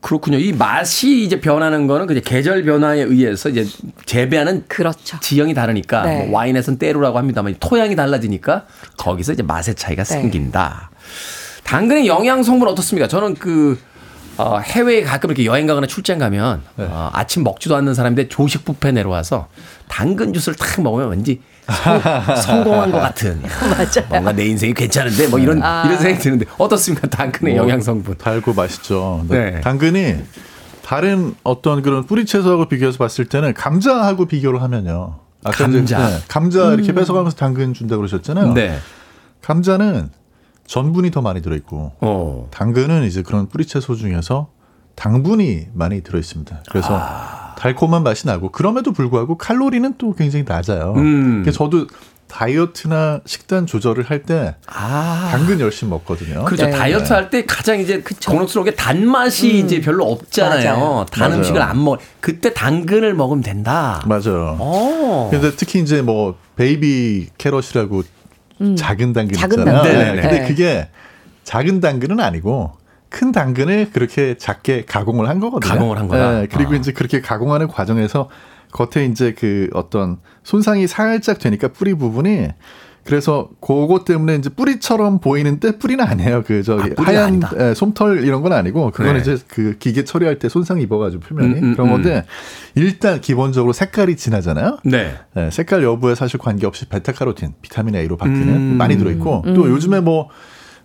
그렇군요. 이 맛이 이제 변하는 거는 그 계절 변화에 의해서 이제 재배하는 그렇죠. 지형이 다르니까 네. 뭐 와인에선 때루라고 합니다만 토양이 달라지니까 거기서 이제 맛의 차이가 네. 생긴다. 당근의 영양 성분 어떻습니까? 저는 그 어, 해외에 가끔 이렇게 여행 가거나 출장 가면 어, 아침 먹지도 않는 사람인데 조식 뷔페 내려와서 당근 주스를 탁 먹으면 왠지 성, <laughs> 성공한 것 같은 <laughs> 뭔가 내 인생이 괜찮은데 뭐 이런 아. 이런 생각이 드는데 어떻습니까? 당근의 뭐 영양 성분. 달고 맛있죠. 네. 당근이 다른 어떤 그런 뿌리 채소하고 비교해서 봤을 때는 감자하고 비교를 하면요. 아까 이제, 감자. 네, 감자 이렇게 뺏어가면서 당근 준다 고 그러셨잖아요. 네. 감자는 전분이 더 많이 들어있고 어. 당근은 이제 그런 뿌리 채소 중에서 당분이 많이 들어있습니다. 그래서 아. 달콤한 맛이 나고 그럼에도 불구하고 칼로리는 또 굉장히 낮아요. 음. 그래서 저도 다이어트나 식단 조절을 할때 아. 당근 열심히 먹거든요. 그렇죠. 네. 다이어트 할 때 가장 이제 곤혹스러운 게 단맛이 이제 별로 없잖아요. 맞아요. 단 맞아요. 음식을 안 먹. 그때 당근을 먹으면 된다. 맞아요. 어. 근데 특히 이제 뭐 baby carrot이라고 작은 당근 작은 있잖아요. 당근. 네네네. 근데 네. 그게 작은 당근은 아니고 큰 당근을 그렇게 작게 가공을 한 거거든요. 가공을 한 거다? 네, 그리고 아. 이제 그렇게 가공하는 과정에서 겉에 이제 그 어떤 손상이 살짝 되니까 뿌리 부분이 그래서 그거 때문에 이제 뿌리처럼 보이는데 뿌리는 아니에요. 그 저기 아, 하얀. 예, 솜털 이런 건 아니고 그건 네. 이제 그 기계 처리할 때 손상 입어가지고 표면이 음, 음, 그런 음. 건데 일단 기본적으로 색깔이 진하잖아요. 네. 네, 색깔 여부에 사실 관계없이 베타카로틴, 비타민 A로 바뀌는 음. 많이 들어있고 또 요즘에 뭐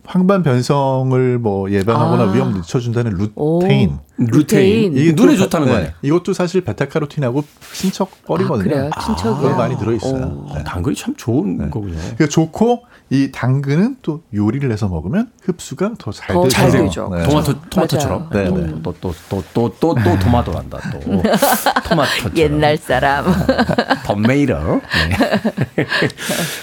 황반 변성을 뭐 예방하거나 아. 위험 늦춰준다는 오. 루테인. 루테인. 이게 눈에 또 좋다는 네, 거네. 이것도 사실 베타카로틴하고 친척거리거든요. 아, 그래요? 친척이요? 그거 많이 들어있어요. 오. 네. 당근이 참 좋은 거군요. 그러니까 좋고 이 당근은 또 요리를 해서 먹으면 흡수가 더잘더 되죠. 잘 되죠. 네. 토마토 토마토처럼. 네, 네. 또또 또 또 또 또 토마토란다 또. <laughs> 토마토. 옛날 사람. <laughs> 덤메이러. 네. <laughs>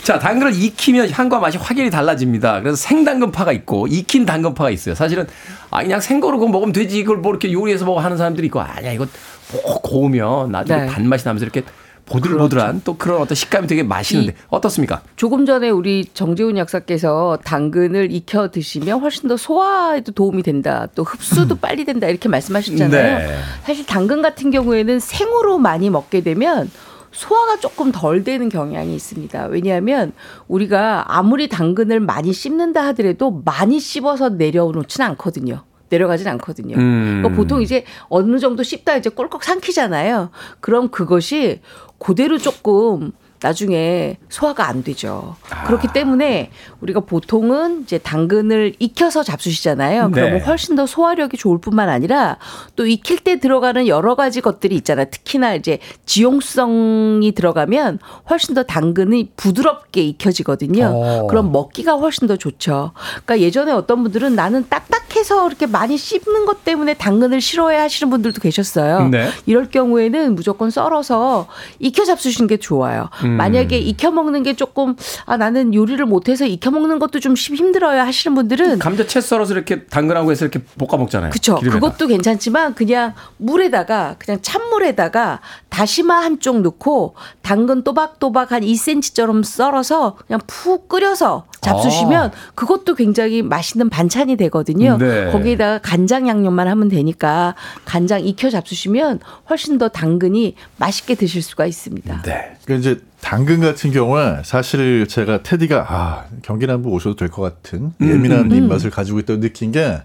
자, 당근을 익히면 향과 맛이 확연히 달라집니다. 그래서 생당근파가 있고 익힌 당근파가 있어요. 사실은 아 그냥 생거로 그거 먹으면 되지 이걸 뭐 이렇게 요리해서 먹어 하는 사람들이 있고 아니야 이거 뭐 고우면 나중에 네. 단맛이 나면서 이렇게 보들보들한 또 그런 어떤 식감이 되게 맛있는데 어떻습니까? 조금 전에 우리 정재훈 약사께서 당근을 익혀 드시면 훨씬 더 소화에도 도움이 된다. 또 흡수도 빨리 된다. 이렇게 말씀하셨잖아요. 네. 사실 당근 같은 경우에는 생으로 많이 먹게 되면 소화가 조금 덜 되는 경향이 있습니다. 왜냐하면 우리가 아무리 당근을 많이 씹는다 하더라도 많이 씹어서 내려놓지는 않거든요. 내려가진 않거든요. 음. 그러니까 보통 이제 어느 정도 씹다 이제 꼴꺽 삼키잖아요. 그럼 그것이 그대로 조금 나중에 소화가 안 되죠. 그렇기 때문에 우리가 보통은 이제 당근을 익혀서 잡수시잖아요. 그러면 네. 훨씬 더 소화력이 좋을 뿐만 아니라 또 익힐 때 들어가는 여러 가지 것들이 있잖아요. 특히나 이제 지용성이 들어가면 훨씬 더 당근이 부드럽게 익혀지거든요. 어. 그럼 먹기가 훨씬 더 좋죠. 그러니까 예전에 어떤 분들은 나는 딱딱해서 이렇게 많이 씹는 것 때문에 당근을 싫어해 하시는 분들도 계셨어요. 네. 이럴 경우에는 무조건 썰어서 익혀 잡수시는 게 좋아요. 음. 만약에 익혀 먹는 게 조금 아 나는 요리를 못해서 익혀 먹는 것도 좀 힘들어요 하시는 분들은 감자 채 썰어서 이렇게 당근하고 해서 이렇게 볶아 먹잖아요. 기름에다. 그것도 괜찮지만 그냥 물에다가 그냥 찬물에다가 다시마 한쪽 넣고 당근 또박또박 한 2cm처럼 썰어서 그냥 푹 끓여서 잡수시면 그것도 굉장히 맛있는 반찬이 되거든요. 네. 거기에다가 간장 양념만 하면 되니까 간장 익혀 잡수시면 훨씬 더 당근이 맛있게 드실 수가 있습니다. 네. 그 이제 당근 같은 경우에 사실 제가 테디가 아 경기 남부 오셔도 될 것 같은 예민한 입맛을 가지고 있다고 느낀 게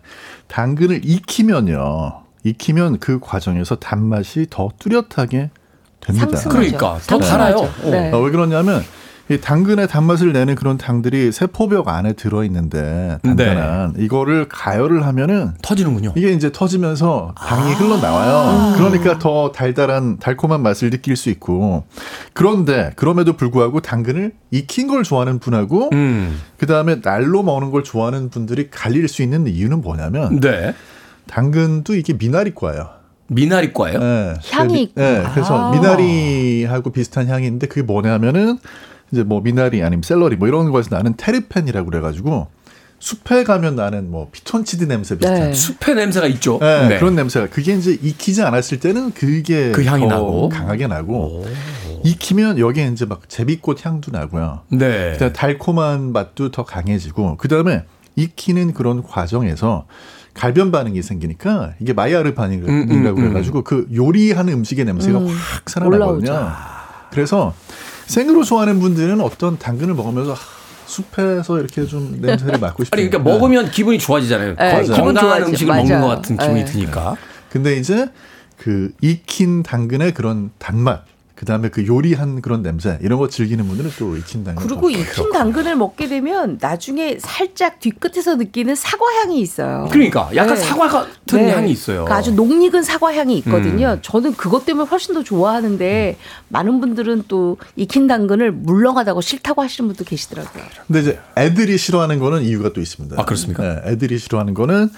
당근을 익히면요 익히면 그 과정에서 단맛이 더 뚜렷하게 됩니다. 상승하죠. 그러니까 더. 달아요. 어. 네. 아, 왜 그러냐면 이 당근의 단맛을 내는 그런 당들이 세포벽 안에 들어 있는데 단단한 이거를 가열을 하면은 터지는군요. 이게 이제 터지면서 당이 흘러나와요. 그러니까 더 달달한 달콤한 맛을 느낄 수 있고 그런데 그럼에도 불구하고 당근을 익힌 걸 좋아하는 분하고 음. 그 다음에 날로 먹는 걸 좋아하는 분들이 갈릴 수 있는 이유는 뭐냐면 네. 당근도 이게 미나리과예요. 미나리과예요? 네. 향이 그 미- 네. 그래서 아. 미나리하고 비슷한 향이 있는데 그게 뭐냐면은 이제 뭐 미나리 아니면 샐러리 뭐 이런 거에서 나는 테르펜이라고 그래가지고 숲에 가면 나는 뭐 피톤치드 냄새 비슷한 네. 숲의 냄새가 있죠. 네, 네. 그런 냄새가 그게 이제 익히지 않았을 때는 그게 그 향이 더 나고. 강하게 나고 익히면 여기에 이제 막 제비꽃 향도 나고요. 네. 그다음에 달콤한 맛도 더 강해지고 그다음에 익히는 그런 과정에서 갈변 반응이 생기니까 이게 마이야르 반응이라고 음, 음, 음. 그래가지고 그 요리하는 음식의 냄새가 음, 확 살아나거든요. 올라오죠. 그래서 생으로 좋아하는 분들은 어떤 당근을 먹으면서 하, 숲에서 이렇게 좀 냄새를 <laughs> 맡고 싶은 아니 그러니까 먹으면 기분이 좋아지잖아요. 네, 건- 건강한. 음식을 먹는 맞아요. 것 같은 기분이 네. 드니까. 근데 이제 그 익힌 당근의 그런 단맛, 그 다음에 그 요리한 그런 냄새 이런 거 즐기는 분들은 또 익힌 당근. 그리고 익힌 당근을 먹게 되면 나중에 살짝 뒤끝에서 느끼는 사과 향이 있어요. 그러니까 약간 네. 사과 같은 네. 향이 있어요. 그러니까 아주 녹익은 사과 향이 있거든요. 음. 저는 그것 때문에 훨씬 더 좋아하는데 많은 분들은 또 익힌 당근을 물렁하다고 싫다고 하시는 분도 계시더라고요. 근데 이제 애들이 싫어하는 거는 이유가 또 있습니다. 아, 그렇습니까? 네, 애들이 싫어하는 거는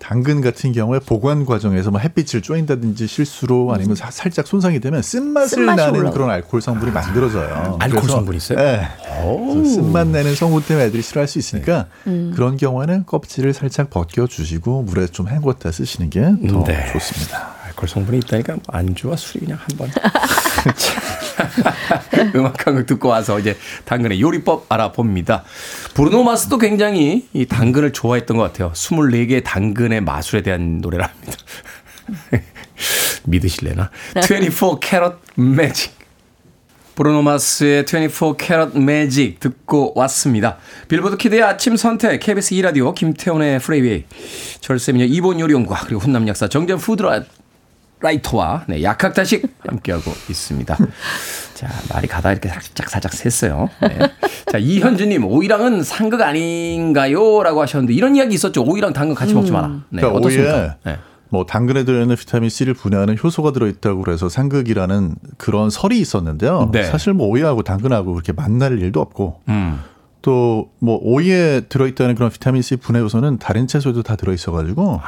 당근 같은 경우에 보관 과정에서 뭐 햇빛을 쬐인다든지 실수로 아니면 사- 살짝 손상이 되면 쓴맛을 쓴맛이 나는 올라와요. 그런 알코올 성분이 만들어져요. 알코올 성분이 있어요? 네. 쓴맛 내는 성분 때문에 애들이 싫어할 수 있으니까 음. 그런 경우에는 껍질을 살짝 벗겨 주시고 물에 좀 헹궜다 쓰시는 게더 네. 좋습니다. 알코올 성분이 있다니까 뭐 안주와 술이 그냥 한 번. <laughs> <laughs> 음악 한 곡 듣고 와서 이제 당근의 요리법 알아봅니다. 브루노 마스도 굉장히 이 당근을 좋아했던 것 같아요. 24개의 당근의 마술에 대한 노래를 합니다. <laughs> 믿으실래나? 24 캐럿 매직. 브루노 마스의 24 Karat Magic 듣고 왔습니다. 빌보드 키드의 아침 선택 KBS 2라디오 김태훈의 프리웨이 절세미녀 이보은 요리연구가 그리고 훈남 약사 정재훈 food writer와 네, 약학다식 함께하고 있습니다. 자, 말이 가다 이렇게 살짝 살짝 샜어요. 네. 자, 이현주님, 오이랑은 상극 아닌가요? 라고 하셨는데, 이런 이야기 있었죠. 오이랑 당근 같이 먹지 마라. 네, 그러니까 어떻습니까? 오이에 네. 뭐 당근에 들어있는 비타민 C를 분해하는 효소가 들어있다고 그래서 상극이라는 그런 설이 있었는데요. 네. 사실 뭐 오이하고 당근하고 그렇게 만날 일도 없고 음. 또뭐 오이에 들어있다는 그런 비타민 C 분해 요소는 다른 채소에도 다 들어있어가지고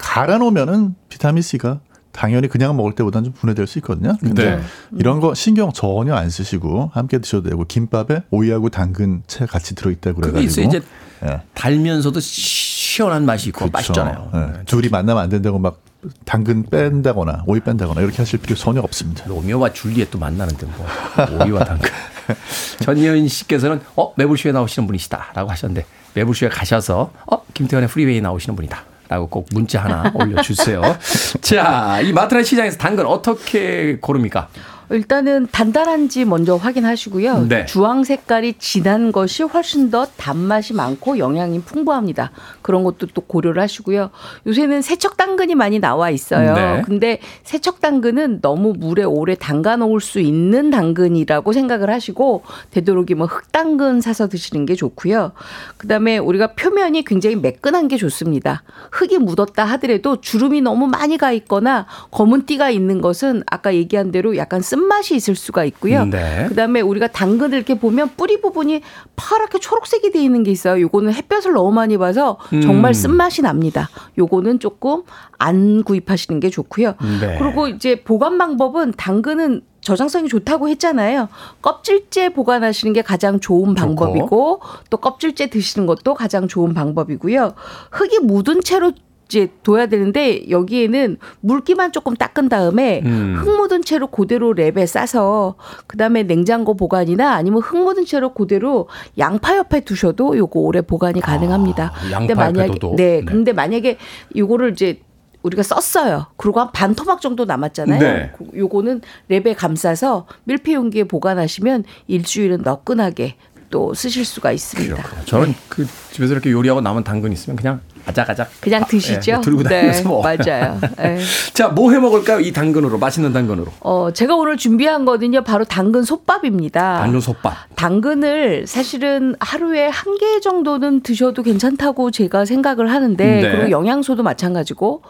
갈아 놓으면은 비타민 C가 당연히 그냥 먹을 때보다는 좀 분해될 수 있거든요. 근데 네. 이런 거 신경 전혀 안 쓰시고 함께 드셔도 되고 김밥에 오이하고 당근 채 같이 들어있다고 그게 그래가지고 있어요. 이제 예. 달면서도 시원한 맛이 있고 그렇죠. 맛있잖아요. 예. 둘이 만나면 안 된다고 막 당근 뺀다거나 오이 뺀다거나 이렇게 하실 필요 전혀 없습니다. 로미오와 줄리엣도 만나는데 뭐 오이와 당근. <laughs> 전예은 씨께서는 어 매불쇼에 나오시는 분이시다라고 하셨는데 매불쇼에 가셔서 어 김태훈의 프리웨이 나오시는 분이다 라고 꼭 문자 하나 올려주세요. <laughs> 자, 이 마트나 시장에서 당근 어떻게 고릅니까? 일단은 단단한지 먼저 확인하시고요. 네. 주황 색깔이 진한 것이 훨씬 더 단맛이 많고 영양이 풍부합니다. 그런 것도 또 고려를 하시고요. 요새는 세척 당근이 많이 나와 있어요. 네. 근데 세척 당근은 너무 물에 오래 담가 놓을 수 있는 당근이라고 생각을 하시고 되도록이면 흑당근 사서 드시는 게 좋고요. 그다음에 우리가 표면이 굉장히 매끈한 게 좋습니다. 흙이 묻었다 하더라도 주름이 너무 많이 가 있거나 검은 띠가 있는 것은 아까 얘기한 대로 약간 쓴 맛이 있을 수가 있고요. 네. 그다음에 우리가 당근을 이렇게 보면 뿌리 부분이 파랗게 초록색이 돼 있는 게 있어요. 요거는 햇볕을 너무 많이 봐서 정말 음. 쓴맛이 납니다. 요거는 조금 안 구입하시는 게 좋고요. 네. 그리고 이제 보관 방법은 당근은 저장성이 좋다고 했잖아요. 껍질째 보관하시는 게 가장 좋은 방법이고 또 껍질째 드시는 것도 가장 좋은 방법이고요. 흙이 묻은 채로 이제 둬야 되는데 여기에는 물기만 조금 닦은 다음에 음. 흙 묻은 채로 그대로 랩에 싸서 그다음에 냉장고 보관이나 아니면 흙 묻은 채로 그대로 양파 옆에 두셔도 요거 오래 보관이 가능합니다. 아, 양파 옆에 둬도? 네, 네. 근데 만약에 요거를 이제 우리가 썼어요. 그리고 한 반 토막 정도 남았잖아요. 네. 그- 요거는 랩에 감싸서 밀폐 용기에 보관하시면 일주일은 너끈하게 또 쓰실 수가 있습니다. 저는 그 집에서 이렇게 요리하고 남은 당근 있으면 그냥 아작아작 그냥 드시죠. 예, 들고 네, 다니면서 먹어요. 맞아요. 예. <laughs> 자, 뭐 해 먹을까요? 이 당근으로 맛있는 당근으로. 어, 제가 오늘 준비한 거는요, 바로 당근 솥밥입니다. 당근 솥밥. 당근을 사실은 하루에 한 개 정도는 드셔도 괜찮다고 제가 생각을 하는데, 네. 그리고 영양소도 마찬가지고,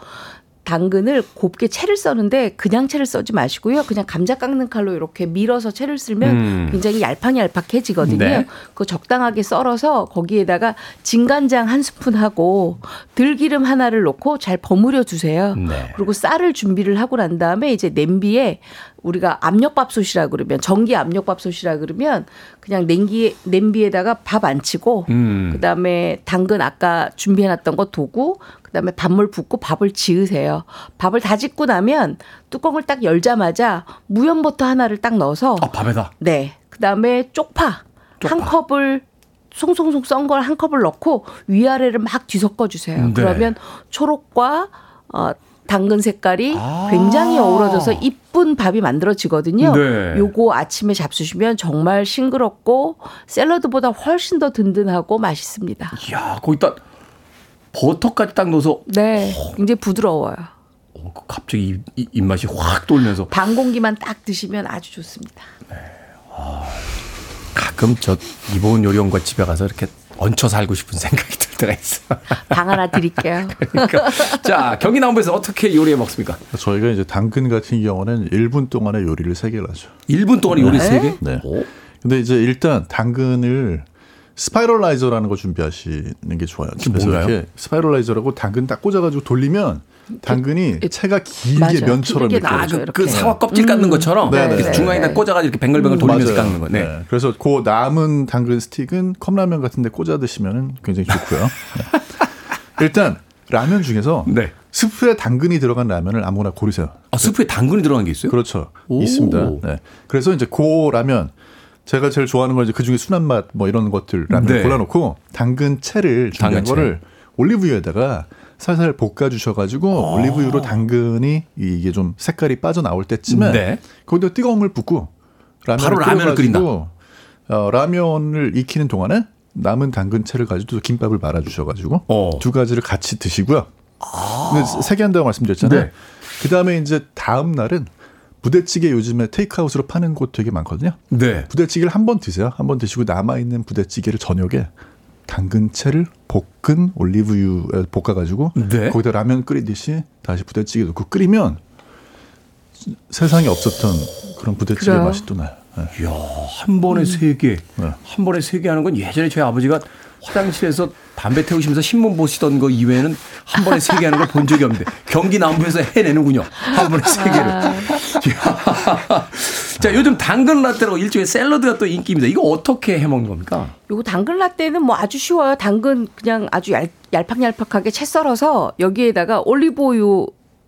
당근을 곱게 채를 써는데 그냥 채를 써지 마시고요. 그냥 감자 깎는 칼로 이렇게 밀어서 채를 쓸면 음. 굉장히 얄팍얄팍해지거든요. 네. 그거 적당하게 썰어서 거기에다가 진간장 한 스푼 하고 들기름 하나를 넣고 잘 버무려 주세요. 네. 그리고 쌀을 준비를 하고 난 다음에 이제 냄비에 우리가 압력밥솥이라 그러면 전기 압력밥솥이라 그러면 그냥 냉기 냄비에다가 밥 안 치고 음. 그다음에 당근 아까 준비해 놨던 거 두고 그다음에 밥물 붓고 밥을 지으세요. 밥을 다 짓고 나면 뚜껑을 딱 열자마자 무염버터 하나를 딱 넣어서 아, 밥에다. 네 그다음에 쪽파, 한 컵을 송송송 썬 걸 한 컵을 넣고 위아래를 막 뒤섞어 주세요. 네. 그러면 초록과 어, 당근 색깔이 아. 굉장히 어우러져서 이쁜 밥이 만들어지거든요. 네. 요거 아침에 잡수시면 정말 싱그럽고 샐러드보다 훨씬 더 든든하고 맛있습니다. 이야, 거기다 버터까지 딱 넣어서 네, 굉장히 부드러워요. 어, 그 갑자기 입, 입- 입맛이 확 돌면서 반 공기만 딱 드시면 아주 좋습니다. 가끔 저 이보은 요리원과 집에 가서 이렇게 얹혀 살고 싶은 생각이 들 때가 있어. 방 하나 드릴게요. <laughs> 그러니까 자 경기 남부에서 어떻게 요리해 먹습니까? 저희가 이제 당근 같은 경우는 1분 동안에 요리를 세개를 하죠. 1분 동안 요리 네? 세 개? 네. 오. 근데 이제 일단 당근을 spiralizer라는 거 준비하시는 게 좋아요. 집에서 뭔가요? 이렇게 spiralizer라고 당근 딱 꽂아가지고 돌리면 당근이 채가 길게 맞아요. 면처럼 길게. 그, 이렇게. 그 사과 껍질 깎는 것처럼 네, 네, 네. 중간에다 꽂아가지고 이렇게 뱅글뱅글 돌리면서 맞아요. 깎는 거. 네. 그래서 그 남은 당근 스틱은 컵라면 같은데 꽂아 드시면 굉장히 좋고요. <laughs> 네. 일단 라면 중에서 네. 스프에 당근이 들어간 라면을 아무거나 고르세요. 아, 스프에 당근이 들어간 게 있어요? 그렇죠. 오. 있습니다. 네. 그래서 이제 그 라면 제가 제일 좋아하는 건 이제 그 중에 순한 맛 뭐 이런 것들 라면 네. 골라놓고 당근 채를 당근채. 거를 올리브유에다가 살살 볶아 주셔가지고 올리브유로 당근이 이게 좀 색깔이 빠져 나올 때쯤에 네. 거기다 뜨거운 물 붓고 라면을 바로 라면을 끓인다. 어, 라면을 익히는 동안에 남은 당근채를 가지고 또 김밥을 말아 주셔가지고 어. 두 가지를 같이 드시고요. 근데 세개 한다고 말씀드렸잖아요. 네. 그 다음에 이제 다음 날은 부대찌개 요즘에 테이크아웃으로 파는 곳 되게 많거든요. 네. 부대찌개를 한 번 드세요. 한 번 드시고 남아 있는 부대찌개를 저녁에 당근채를 볶은 올리브유에 볶아가지고 네. 거기다 라면 끓이듯이 다시 부대찌개 넣고 끓이면 세상에 없었던 그런 부대찌개 그래요. 맛이 또 나요. 네. 이야, 한 번에 세 개. 네. 한 번에 세 개 하는 건 예전에 저희 아버지가 화장실에서 담배 태우시면서 신문 보시던 거 이외에는 한 번에 세 개 하는 걸 본 적이 없는데 경기 남부에서 해내는군요. 한 번에 세 개를. 아. <laughs> 자, 요즘 당근 라떼라고 일종의 샐러드가 또 인기입니다. 이거 어떻게 해 먹는 겁니까? 요거 당근 라떼는 뭐 아주 쉬워요. 당근 그냥 아주 얄, 얄팍얄팍하게 채 썰어서 여기에다가 올리브오일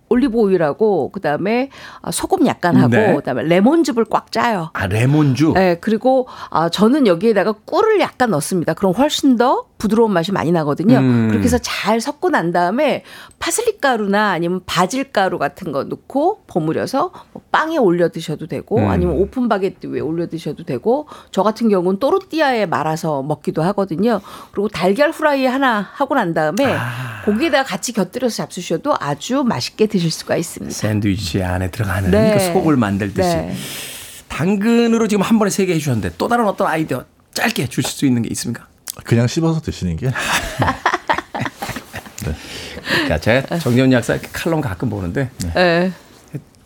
올리브 오일하고 그다음에 아, 소금 약간 하고 네. 그다음에 레몬즙을 꽉 짜요. 아, 레몬주. 네, 그리고 아, 저는 여기에다가 꿀을 약간 넣습니다. 그럼 훨씬 더 부드러운 맛이 많이 나거든요. 음. 그렇게 해서 잘 섞고 난 다음에 파슬리 가루나 아니면 바질 가루 같은 거 넣고 버무려서 뭐 빵에 올려 드셔도 되고 음. 아니면 오픈 바게트 위에 올려 드셔도 되고 저 같은 경우는 또르띠아에 말아서 먹기도 하거든요. 그리고 달걀 후라이 하나 하고 난 다음에 아. 고기에다가 같이 곁들여서 잡수셔도 아주 맛있게 드실 수가 있습니다. 샌드위치 안에 들어가는 네. 그 속을 만들듯이. 네. 당근으로 지금 한 번에 세 개 해주셨는데 또 다른 어떤 아이디어 짧게 주실 수 있는 게 있습니까? 그냥 씹어서 드시는 게 <laughs> 그러니까 제가 정재훈 약사 칼럼 가끔 보는데 네.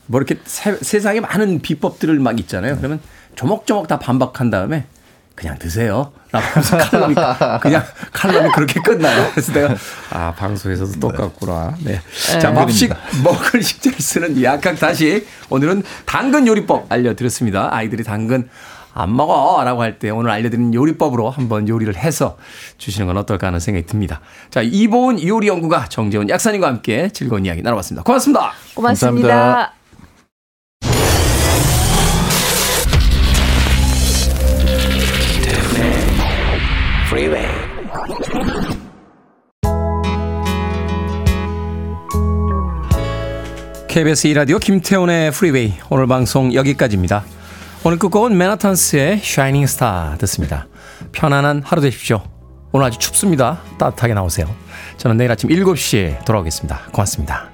뭐 이렇게 세, 세상에 많은 비법들을 막 있잖아요. 그러면 조목조목 다 반박한 다음에 그냥 드세요. 라고 하면서 칼럼이 <laughs> 그냥 칼럼이 그렇게 끝나요. 그래서 내가 아 방송에서도 똑같구나. 네. 자 밥식 먹을 식재를 쓰는 약학 다시 오늘은 당근 요리법 알려드렸습니다. 아이들이 당근 안 먹어 라고 할 때 오늘 알려드린 요리법으로 한번 요리를 해서 주시는 건 어떨까 하는 생각이 듭니다. 자 이보은 요리 연구가 정재훈 약사님과 함께 즐거운 이야기 나눠봤습니다. 고맙습니다. 고맙습니다. 감사합니다. KBS 2라디오 김태훈의 프리웨이 오늘 방송 여기까지입니다. 오늘 끝곡은 맨하탄스의 샤이닝 스타 듣습니다. 편안한 하루 되십시오. 오늘 아주 춥습니다. 따뜻하게 나오세요. 저는 내일 아침 7시에 돌아오겠습니다. 고맙습니다.